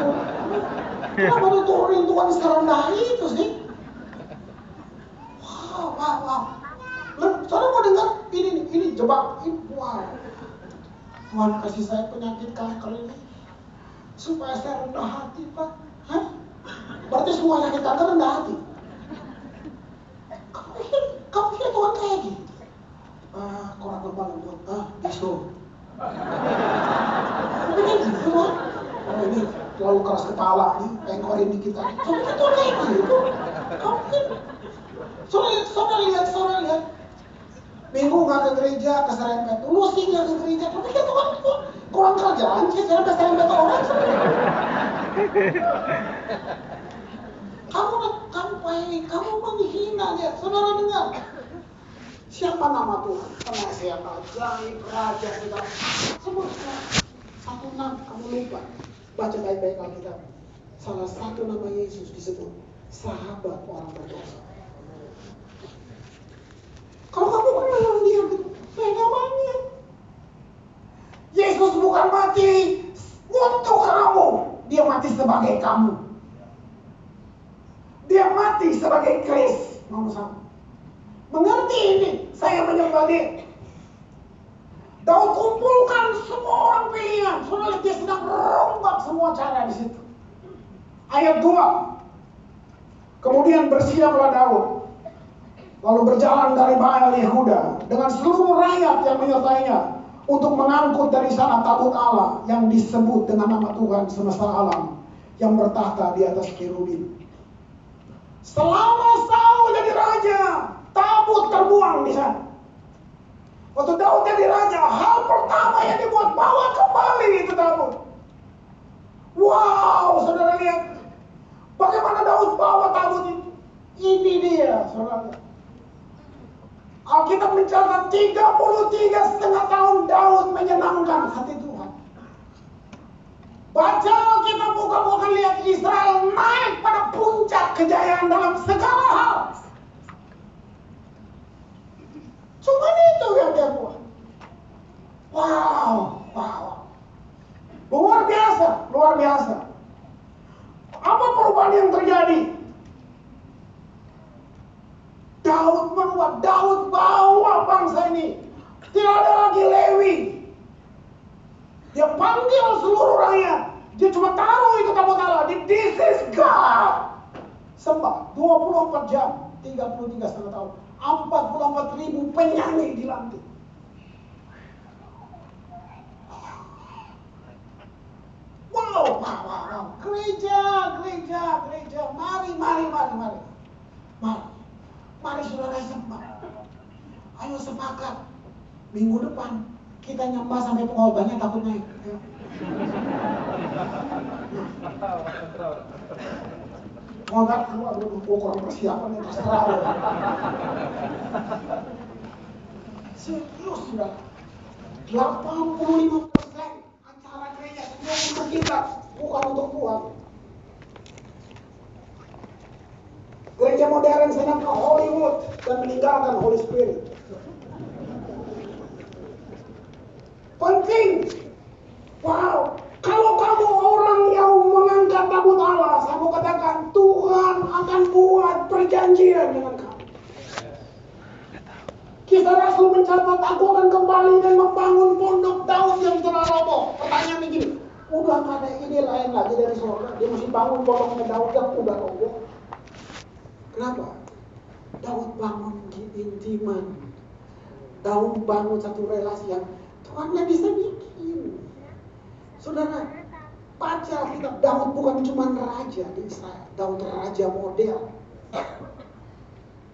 Kenapa lu turunin Tuhan serendah itu sih? Wow, wow. Saudara mau dengar ini nih, ini jebak, ini wow. Tuhan kasih saya penyakit kanker ini supaya saya rendah hati, Pak. Hah? Berarti semua sakit kanker rendah hati. Kamu pikir, kamu pikir Tuhan kayak gitu? Ah, kurang kebal untuk ah, bisu. Pikir gitu, Tuhan. Oh ini terlalu keras kepala nih, pengkorin di kita. Kamu pikir Tuhan kayak gitu? Kamu pikir Saudara, saudara lihat, saudara lihat. Minggu nggak ke gereja, keserempet. Lu sih nggak ke gereja, tapi kan Tuhan kurang kerjaan sih, saya keserempet orang. Kamu kamu baik, kamu menghina ya. Saudara dengar. Siapa nama Tuhan? Penasihat ajaib, raja kita. Semua satu nama kamu lupa. Baca baik-baik Alkitab. Salah satu nama Yesus disebut sahabat orang berdosa. Kalau kamu kenal dia, beda banget. Yesus bukan mati untuk kamu, dia mati sebagai kamu. Dia mati sebagai Kris. Mengerti ini, saya menyembah dia. Kumpulkan semua orang pilihan. Saudara dia sedang rombak semua cara di situ. Ayat 2. Kemudian bersiaplah Daud lalu berjalan dari Baal Yehuda dengan seluruh rakyat yang menyertainya untuk mengangkut dari sana tabut Allah yang disebut dengan nama Tuhan semesta alam yang bertahta di atas kerubin. Selama Saul jadi raja, tabut terbuang di sana. Waktu Daud jadi raja, hal pertama yang dibuat bawa kembali itu tabut. Wow, saudara lihat bagaimana Daud bawa tabut itu. Ini dia, saudara. Alkitab mencatat 33 setengah tahun Daud menyenangkan hati Tuhan. Baca Alkitab buka-buka lihat Israel naik pada puncak kejayaan dalam segala hal. Cuma itu yang dia buat. Wow, wow. Luar biasa, luar biasa. Apa perubahan yang terjadi? Daud merubah, Daud bawa bangsa ini. Tidak ada lagi Lewi. Dia panggil seluruh rakyat. Dia cuma taruh itu tabut Allah. Di This is God. Sembah 24 jam, 33 setengah tahun. 44 ribu penyanyi dilantik. Wow, wow, wow, wow. Gereja, gereja, gereja. Mari, mari, mari, mari. Mari. Mari saudara sembah. Ayo sepakat. Minggu depan kita nyembah sampai pengobanya takut naik. Ayo. Pengobat, aduh, aduh, aduh, kurang persiapan ya, terserah. Serius sudah. 85 persen acara gereja semua kita bukan untuk Tuhan. Gereja modern senang ke Hollywood dan meninggalkan Holy Spirit. Penting. Wow. Kalau kamu orang yang mengangkat tabut Allah, saya katakan Tuhan akan buat perjanjian dengan kamu. Kisah Rasul mencatat, aku akan kembali dan membangun pondok Daud yang telah roboh. Pertanyaan begini, udah ada ide lain lagi dari surga, dia masih bangun pondoknya Daud yang udah roboh. Kenapa? Daud bangun intiman. Daud bangun satu relasi yang Tuhan bisa bikin. Saudara, baca Alkitab Daud bukan cuma raja di Israel, Daud raja model.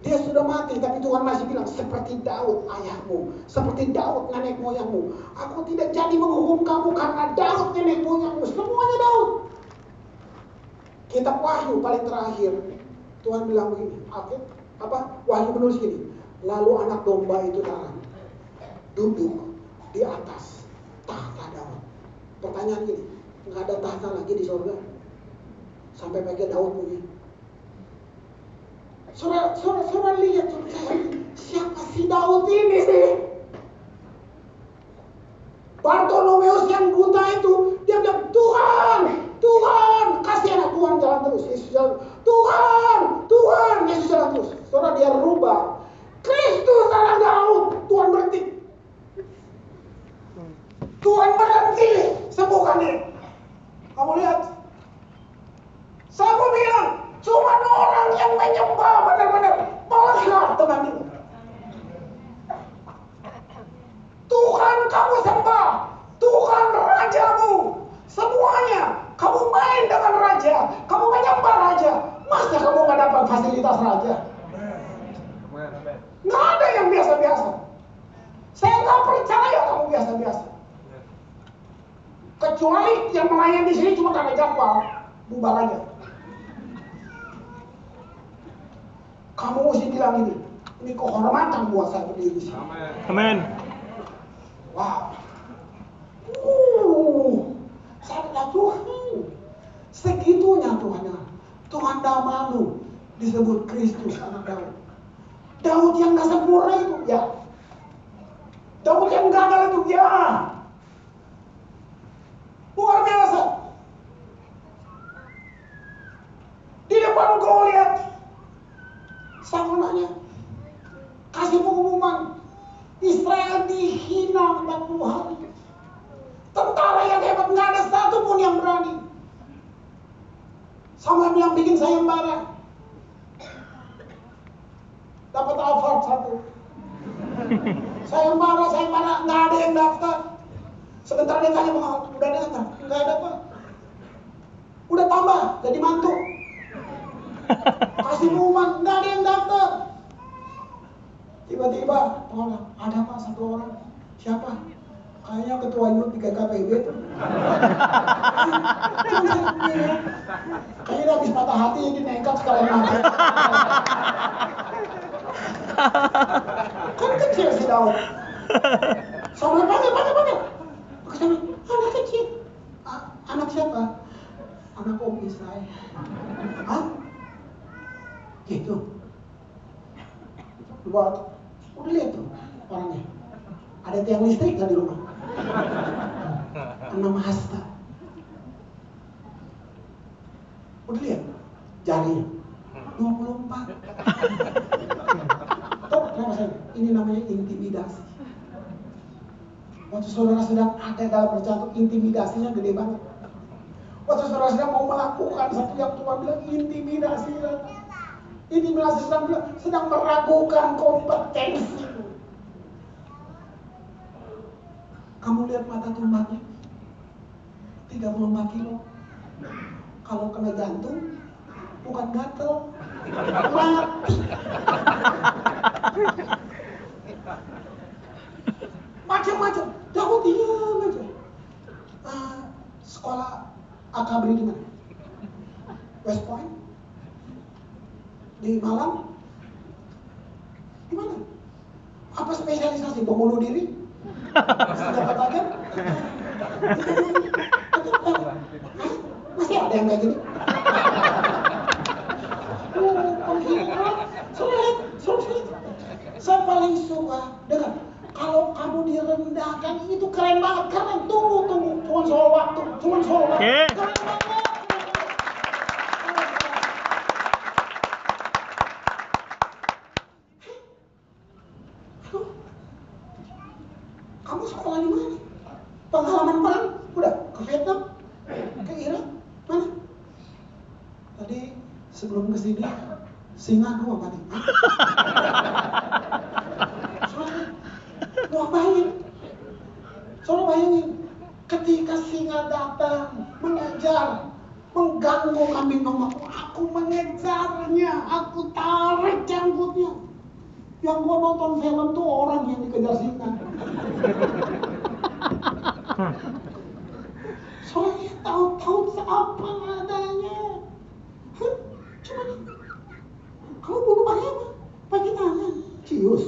Dia sudah mati, tapi Tuhan masih bilang seperti Daud ayahmu, seperti Daud nenek moyangmu. Aku tidak jadi menghukum kamu karena Daud nenek moyangmu. Semuanya Daud. Kitab Wahyu paling terakhir, Tuhan bilang begini, apa? apa? Wahyu menulis gini. Lalu anak domba itu datang, duduk di atas tahta Daud. Pertanyaan gini, nggak ada tahta lagi di surga. Sampai pakai Daud punya. Saudara, saudara, saudara lihat, saudara, siapa si Daud ini sih? Bartolomeus yang buta itu, dia bilang, Tuhan, Tuhan, kasih anak Tuhan jalan terus. Yesus jalan, Tuhan, Tuhan, Yesus jalan terus. Saudara, dia rubah. Kristus adalah Daud, Tuhan berhenti. Tuhan berhenti, sembuhkan dia. Kamu lihat, saya mau bilang, cuma orang yang menyembah benar-benar melihat dengan ini. Tuhan kamu sembah, Tuhan rajamu, semuanya. Kamu main dengan raja, kamu menyembah raja. Masa kamu nggak dapat fasilitas raja? Nggak ada yang biasa-biasa. Saya nggak percaya kamu biasa-biasa. Kecuali yang melayani di sini cuma karena jadwal, bubar aja. Kamu mesti bilang ini, ini kehormatan buat saya berdiri di sini. Amin. Wow. Uh, saya bilang Tuhan, segitunya Tuhan. Tuhan dah malu disebut Kristus anak Daud. Daud yang gak sempurna itu, ya. Daud yang gagal itu, ya. Luar biasa. Di depan Goliat, saya nanya, kasih pengumuman, Israel dihina 40 hari. Tentara yang hebat nggak ada satu pun yang berani. Sama yang bikin sayembara. Dapat award satu. Sayembara, sayembara nggak ada yang daftar. Sebentar dia tanya pengawal? Nggak ada pak. Udah tambah, jadi mantu. Kasih pengumuman, nggak ada yang daftar. Tiba-tiba, pengawal, ada pak satu orang. Siapa? Kayaknya ketua youth di KKPB iya. Kayaknya habis patah hati jadi nekat sekalian mati. kan kecil si Daud. Sama panggil, panggil, panggil. Ke sana, anak kecil. "A- anak siapa? Anak om Israel. Hah? Gitu. Buat, udah lihat tuh orangnya. Ada tiang listrik nggak di rumah? Enam hasta. Udah lihat jarinya? 24. Tahu kenapa saya? Ini namanya intimidasi. Waktu saudara sedang ada dalam perjalanan intimidasinya gede banget. Waktu saudara sedang mau melakukan satu yang Tuhan bilang intimidasi. Intimidasi sedang bilang sedang meragukan kompetensi. Kamu lihat mata tumbangnya 34 kilo. Kalau kena jantung bukan gatel, mati. Macam-macam. Daud diam aja. Ah, sekolah akabri di mana? West Point? Di Malang? Di mana? Apa spesialisasi? Bom bunuh diri? Tajam? Hah? Masih ada yang kayak gini? Sulit, sulit. Saya paling suka dengar kalau kamu direndahkan itu keren banget, keren. Tunggu, tunggu, cuma soal waktu, cuma soal waktu. Oke. Keren banget. Aduh. Kamu sekolah di mana? Pengalaman perang? Udah ke Vietnam? Ke Irak? Mana? Tadi sebelum ke sini singa dua tadi. Soalnya, gua bayangin. Soalnya bayangin, ketika singa datang mengejar, mengganggu kambing dombaku, aku mengejarnya, aku tarik janggutnya. Yang gua nonton film tuh orang yang dikejar singa. Soalnya tahu-tahu apa adanya. Hah? Cuma kamu bunuh pakai apa? Pakai tangan. Cius.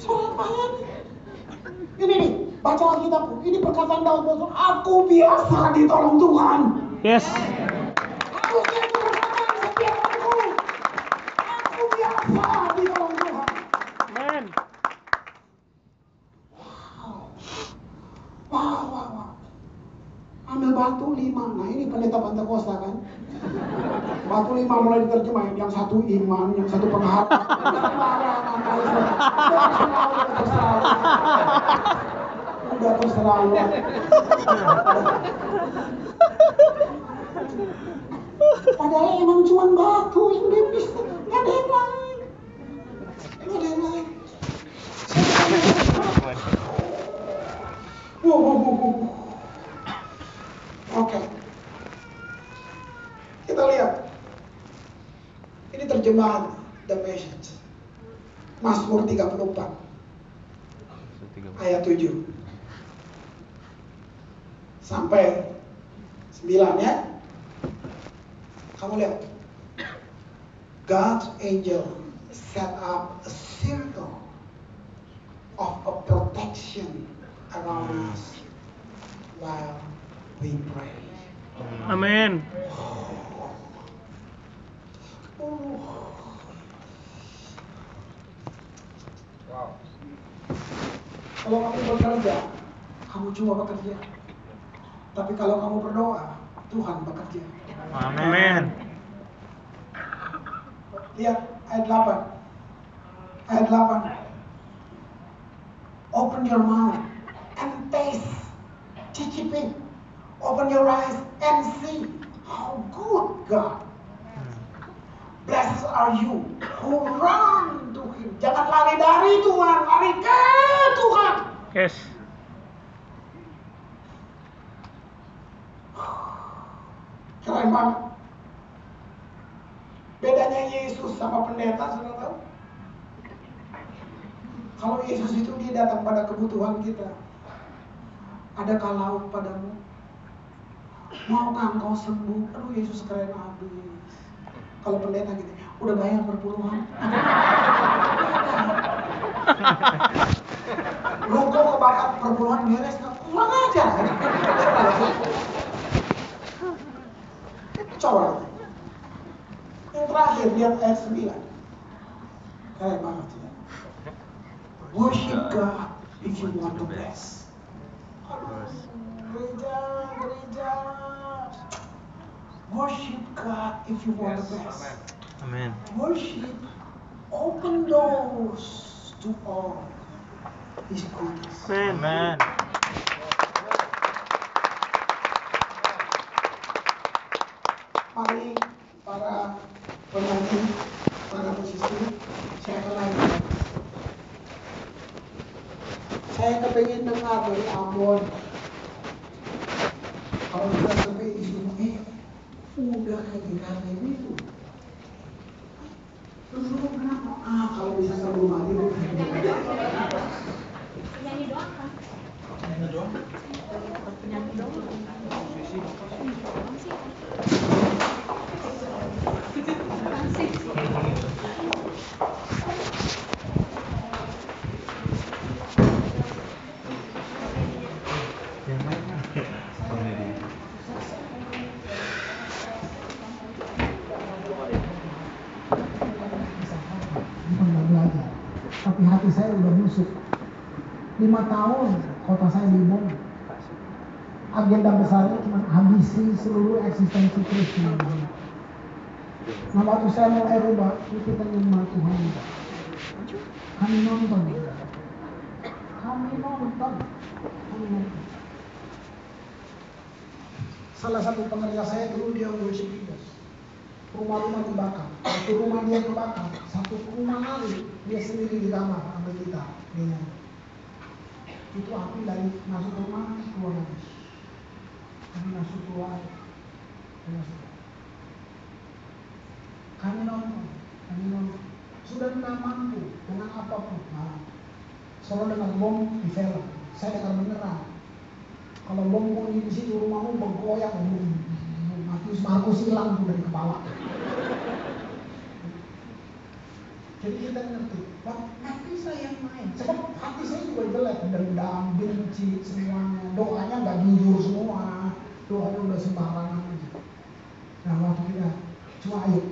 Soal apaan? Ini nih, baca Alkitabku. Ini perkataan Daud Bosor. Aku biasa ditolong Tuhan. Yes. Harusnya itu perkataan setiap hariku. Aku biasa ditolong Tuhan. Amen. Wah, wah, wah. Ambil batu lima. Nah ini pendeta Pantekosta kan. Batu lima mulai diterjemahin. Yang satu iman, yang satu pengharapan. Sembarangan kali semua. Terserah lu, terserah lu. Udah terserah lu. Batu yang dia bisa. Gak ada. Oke. Kita lihat. Ini terjemahan The Message. Mazmur 34 ayat 7 sampai 9 ya. Kamu lihat. God's angel set up a circle of a protection around us while we pray. Amin. Oh. Kalau kamu bekerja, kamu cuma bekerja. Tapi kalau kamu berdoa, Tuhan bekerja. Amin. Lihat ayat 8. Ayat 8. Open your mouth and taste. Cicipin. Open your eyes and see how good God. Blessed are you who run to Him. Jangan lari dari Tuhan, lari ke Tuhan. Yes. Keren banget. Bedanya Yesus sama pendeta, sudah tahu? Kalau Yesus itu dia datang pada kebutuhan kita. Adakah lauk padamu? Maukah engkau sembuh? Aduh Yesus keren abis. Kalau pendeta gitu, udah bayar perpuluhan. Logo kebakar perpuluhan beres? Kurang aja. Coba. Yang terakhir lihat ayat 9. Keren banget ya. Worship God if you want to bless. Aduh, gereja, gereja. Worship God if you want to bless. Amin. Worship open doors to all His goodness. Amin. Mari para penyanyi, para musisi, saya kenalkan. Saya kepingin dengar dari Ambon. Kalau kita sampai di sini, udah kayak itu. Terus lu kenapa? Ah, kalau bisa ke rumah ini. penyanyi doang kan? Penyanyi doang. Penyanyi doang. Lima tahun kota saya dibom. Agenda besarnya cuma habisi seluruh eksistensi Kristen. Nah waktu saya mulai rubah, kita nyembah Tuhan. Kami nonton. Kami nonton. Kami nonton. Salah satu pekerja saya dulu dia worship leaders. Rumah-rumah dibakar. Satu rumah dia kebakar. Satu rumah lagi dia sendiri di kamar ambil kita. Dia. Itu api dari masuk rumah keluar lagi. Kami masuk keluar. Kami masuk. Kami nonton. Kami nonton. Sudah tidak mampu dengan apa pun. Nah, selalu dengar bom di film. Saya dengar beneran. Kalau bom bunyi di situ rumahmu bergoyang, Matius Markus hilang dari kepala. Jadi kita ngerti, hati saya yang main. Sebab hati saya juga jelek, dendam, benci, semuanya. Doanya nggak jujur semua, doanya udah sembarangan aja. Nah waktu kita cuma ayo,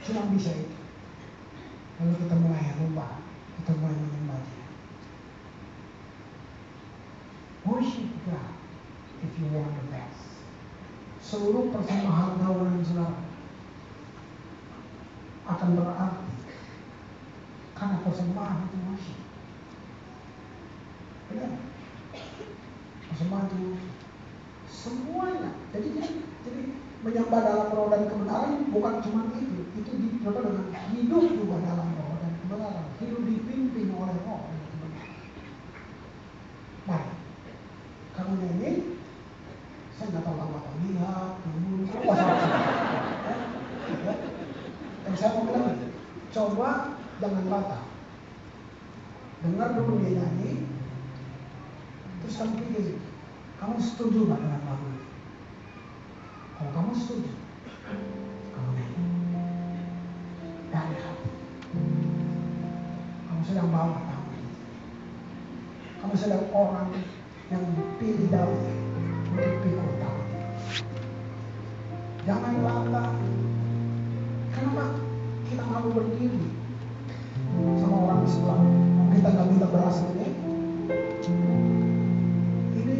cuma bisa itu. Lalu kita mulai rubah, kita mulai menyembah dia. Worship God if you want the best. Seluruh persembahan tahunan saudara akan berarti karena persembahan itu worship. Benar? Itu semuanya. Jadi jadi menyembah dalam roh dan kebenaran bukan cuma itu, itu dicoba dengan hidup juga dalam roh dan kebenaran. Hidup dipimpin oleh roh dan kebenaran. Baik. Kamu nyanyi, saya nggak tahu apa apa lihat, wah Dan saya mau bilang, coba jangan bata. Dengar dulu dia nyanyi, terus kamu pikir, kamu setuju nggak dengan lagu itu? Kalau kamu setuju, kamu nyanyi dari hati. Kamu sedang bawa ini. Kamu sedang orang yang dipilih Daud untuk pikul tahu. Jangan bangga. Kenapa kita mau berdiri sama orang di sebelah? Kita nggak minta beras ini. Ini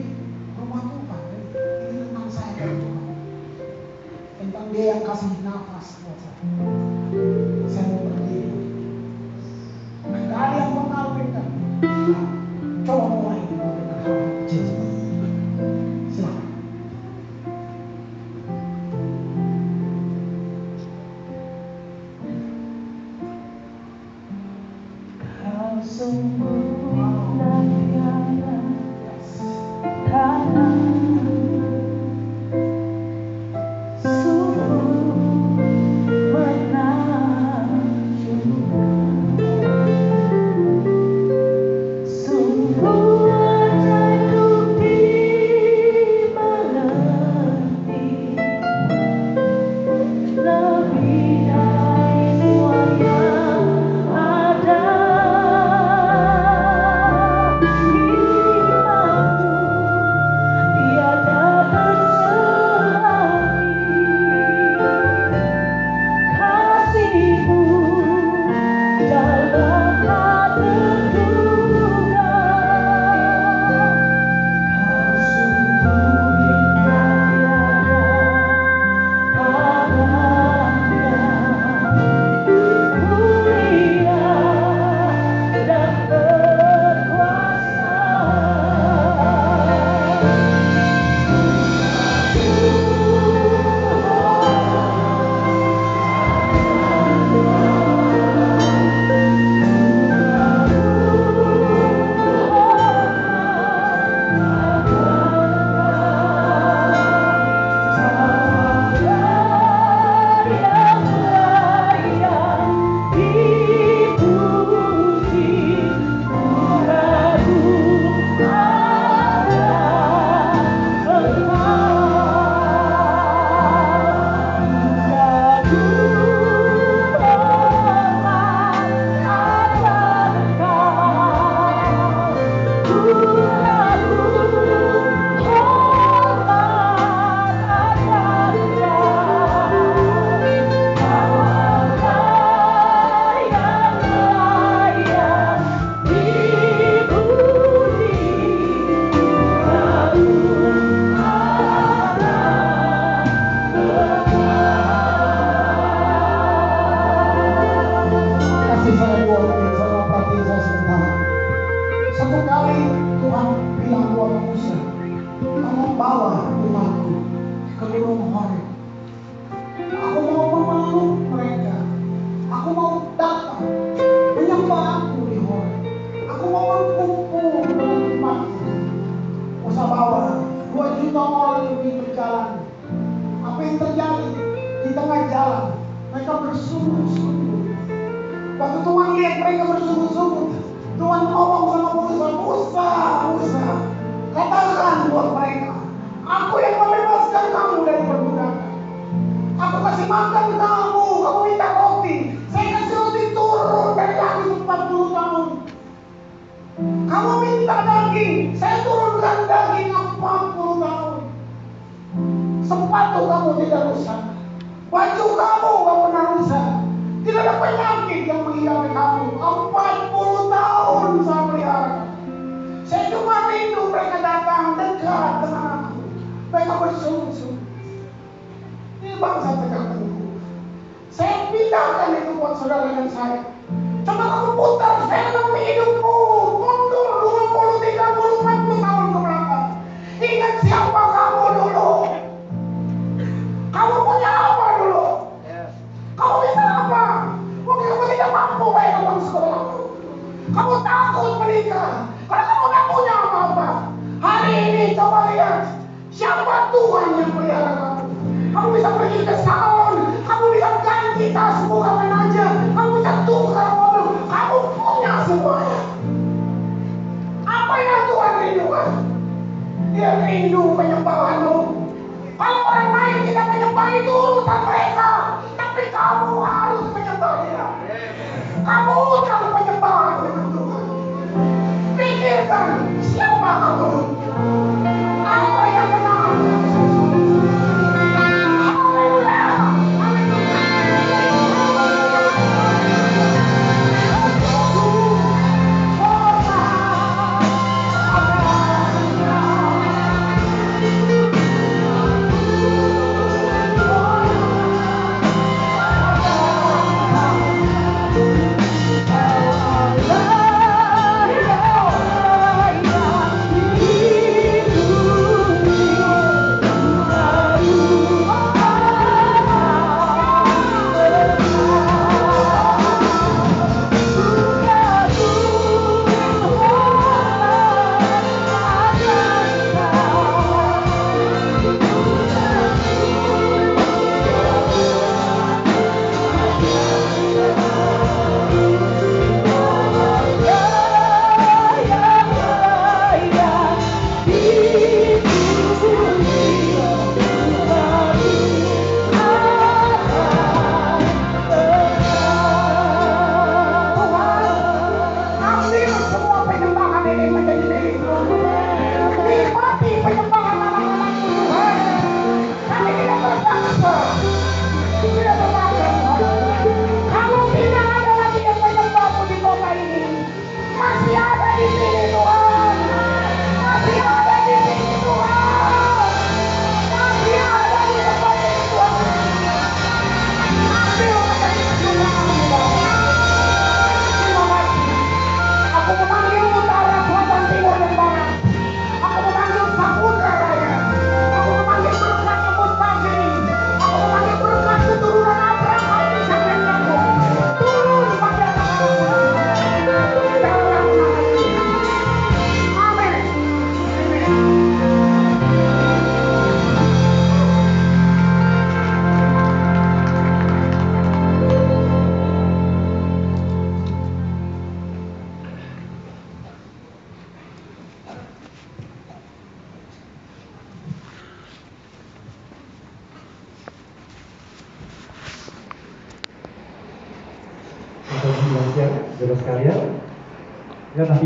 rumah Tuhan. Ini tentang saya dan Tuhan. Tentang Dia yang kasih nafas buat saya. Saya mau berdiri. Gak ada yang mengawinkan. Nah, coba mulai minta daging, saya turunkan daging 40 tahun. Sepatu kamu tidak rusak. Baju kamu gak pernah rusak. Tidak ada penyakit yang menghinggapi kamu. 40 tahun saya pelihara. Saya cuma rindu mereka datang dekat dengan aku. Mereka bersungguh-sungguh. Ini bangsa tegak. Saya pindahkan itu buat saudara dan saya. Coba kamu putar film hidupmu. Mundur 20, 30, 40 tahun ke belakang. Ingat siapa kamu dulu. Kamu punya apa dulu? Kamu bisa apa? Mungkin kamu tidak mampu bayar uang sekolah. Kamu takut menikah karena kamu tidak punya apa-apa. Hari ini coba lihat siapa Tuhan yang pelihara kamu. Kamu bisa pergi ke salon, kamu bisa ganti tasmu kapan aja, Dia rindu penyembahanmu. Kalau orang lain tidak menyembah itu urusan mereka, tapi kamu harus menyembah. Kamu utang penyembahan dengan Tuhan. Pikirkan siapa kamu. Apa